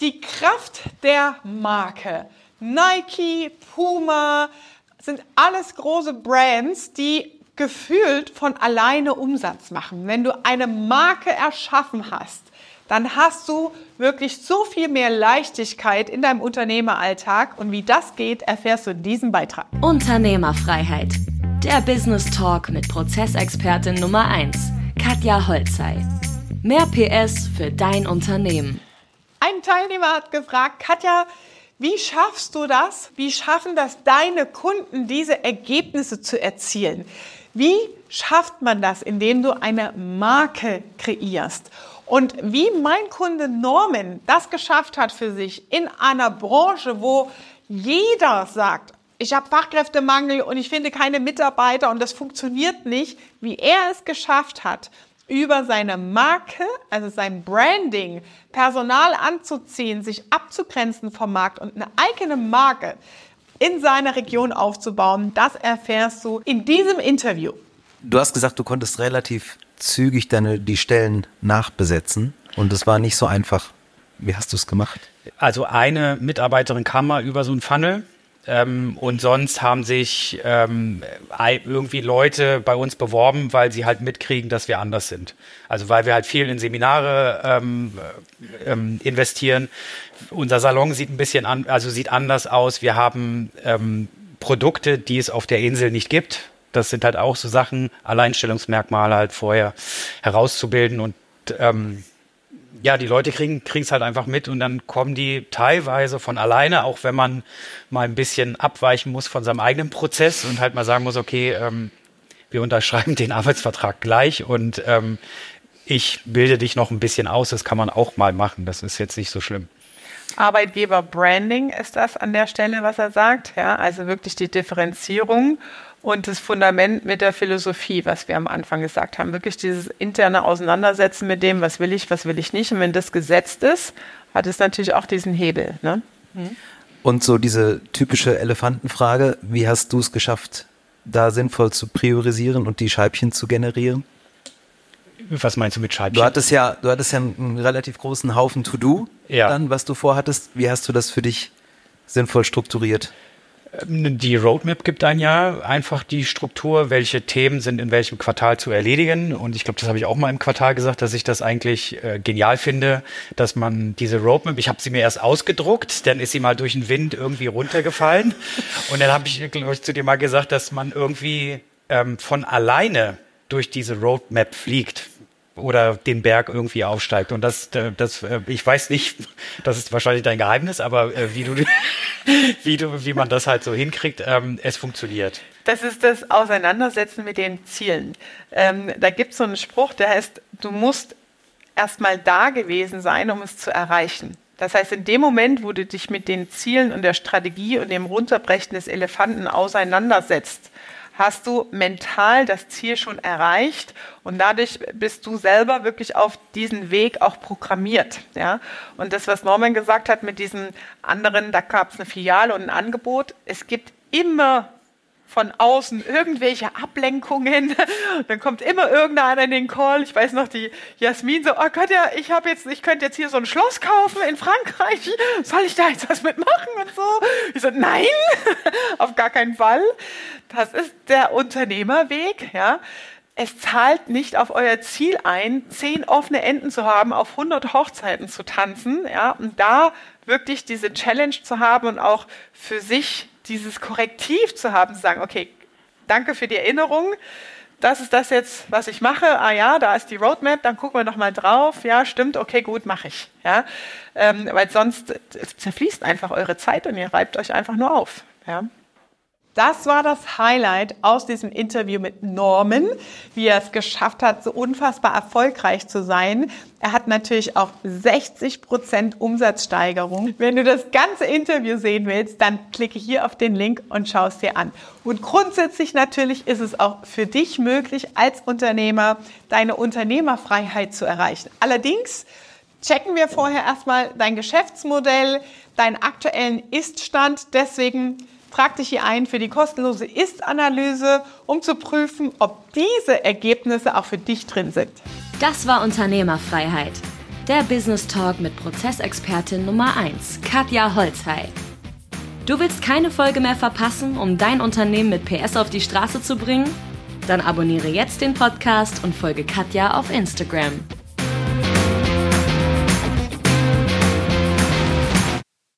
Die Kraft der Marke. Nike, Puma sind alles große Brands, die gefühlt von alleine Umsatz machen. Wenn du eine Marke erschaffen hast, dann hast du wirklich so viel mehr Leichtigkeit in deinem Unternehmeralltag. Und wie das geht, erfährst du in diesem Beitrag. Unternehmerfreiheit. Der Business Talk mit Prozessexpertin Nummer 1, Katja Holzei. Mehr PS für dein Unternehmen. Teilnehmer hat gefragt, Katja, wie schaffst du das? Wie schaffen das deine Kunden, diese Ergebnisse zu erzielen? Wie schafft man das, indem du eine Marke kreierst? Und wie mein Kunde Norman das geschafft hat für sich in einer Branche, wo jeder sagt, ich habe Fachkräftemangel und ich finde keine Mitarbeiter und das funktioniert nicht, wie er es geschafft hat, über seine Marke, also sein Branding, Personal anzuziehen, sich abzugrenzen vom Markt und eine eigene Marke in seiner Region aufzubauen, das erfährst du in diesem Interview. Du hast gesagt, du konntest relativ zügig deine, die Stellen nachbesetzen und es war nicht so einfach. Wie hast du es gemacht? Also eine Mitarbeiterin kam mal über so ein Funnel ähm, und sonst haben sich ähm, irgendwie Leute bei uns beworben, weil sie halt mitkriegen, dass wir anders sind. Also weil wir halt viel in Seminare ähm, ähm, investieren. Unser Salon sieht ein bisschen an, also sieht anders aus. Wir haben ähm, Produkte, die es auf der Insel nicht gibt. Das sind halt auch so Sachen, Alleinstellungsmerkmale halt vorher herauszubilden und ähm, ja, die Leute kriegen es halt einfach mit und dann kommen die teilweise von alleine, auch wenn man mal ein bisschen abweichen muss von seinem eigenen Prozess und halt mal sagen muss, okay, ähm, wir unterschreiben den Arbeitsvertrag gleich und ähm, ich bilde dich noch ein bisschen aus, das kann man auch mal machen, das ist jetzt nicht so schlimm. Arbeitgeber-Branding ist das an der Stelle, was er sagt. Ja, also wirklich die Differenzierung und das Fundament mit der Philosophie, was wir am Anfang gesagt haben. Wirklich dieses interne Auseinandersetzen mit dem, was will ich, was will ich nicht. Und wenn das gesetzt ist, hat es natürlich auch diesen Hebel. Ne? Mhm. Und so diese typische Elefantenfrage, wie hast du es geschafft, da sinnvoll zu priorisieren und die Scheibchen zu generieren? Was meinst du mit Scheibchen? Du hattest ja, du hattest ja einen relativ großen Haufen To-Do, ja. dann, was du vorhattest. Wie hast du das für dich sinnvoll strukturiert? Ähm, die Roadmap gibt ein ja einfach die Struktur, welche Themen sind in welchem Quartal zu erledigen. Und ich glaube, das habe ich auch mal im Quartal gesagt, dass ich das eigentlich äh, genial finde, dass man diese Roadmap, ich habe sie mir erst ausgedruckt, dann ist sie mal durch den Wind irgendwie runtergefallen. Und dann habe ich, glaube ich, zu dir mal gesagt, dass man irgendwie ähm, von alleine durch diese Roadmap fliegt oder den Berg irgendwie aufsteigt. Und das, äh, das, äh, ich weiß nicht, das ist wahrscheinlich dein Geheimnis, aber äh, wie du, wie du, wie man das halt so hinkriegt, ähm, es funktioniert. Das ist das Auseinandersetzen mit den Zielen. Ähm, da gibt es so einen Spruch, der heißt, du musst erstmal da gewesen sein, um es zu erreichen. Das heißt, in dem Moment, wo du dich mit den Zielen und der Strategie und dem Runterbrechen des Elefanten auseinandersetzt, hast du mental das Ziel schon erreicht und dadurch bist du selber wirklich auf diesen Weg auch programmiert. Ja? Und das, was Norman gesagt hat mit diesen anderen, da gab es eine Filiale und ein Angebot, es gibt immer von außen irgendwelche Ablenkungen. Dann kommt immer irgendeiner in den Call. Ich weiß noch, die Jasmin so, oh Gott, ja, ich habe jetzt, ich könnte jetzt hier so ein Schloss kaufen in Frankreich. Soll ich da jetzt was mitmachen und so? Ich so, nein, auf gar keinen Fall. Das ist der Unternehmerweg, ja. Es zahlt nicht auf euer Ziel ein, zehn offene Enden zu haben, auf 100 Hochzeiten zu tanzen, ja, und da wirklich diese Challenge zu haben und auch für sich dieses Korrektiv zu haben, zu sagen, okay, danke für die Erinnerung, das ist das jetzt, was ich mache. Ah ja, da ist die Roadmap, dann gucken wir noch mal drauf. Ja, stimmt, okay, gut, mache ich. Ja, ähm, weil sonst zerfließt einfach eure Zeit und ihr reibt euch einfach nur auf. Ja. Das war das Highlight aus diesem Interview mit Norman, wie er es geschafft hat, so unfassbar erfolgreich zu sein. Er hat natürlich auch 60 Prozent Umsatzsteigerung. Wenn du das ganze Interview sehen willst, dann klicke hier auf den Link und schau es dir an. Und grundsätzlich natürlich ist es auch für dich möglich, als Unternehmer deine Unternehmerfreiheit zu erreichen. Allerdings checken wir vorher erstmal dein Geschäftsmodell, deinen aktuellen Iststand. Deswegen Trag dich hier ein für die kostenlose Ist-Analyse, um zu prüfen, ob diese Ergebnisse auch für dich drin sind. Das war Unternehmerfreiheit. Der Business Talk mit Prozessexpertin Nummer 1, Katja Holzhey. Du willst keine Folge mehr verpassen, um dein Unternehmen mit PS auf die Straße zu bringen? Dann abonniere jetzt den Podcast und folge Katja auf Instagram.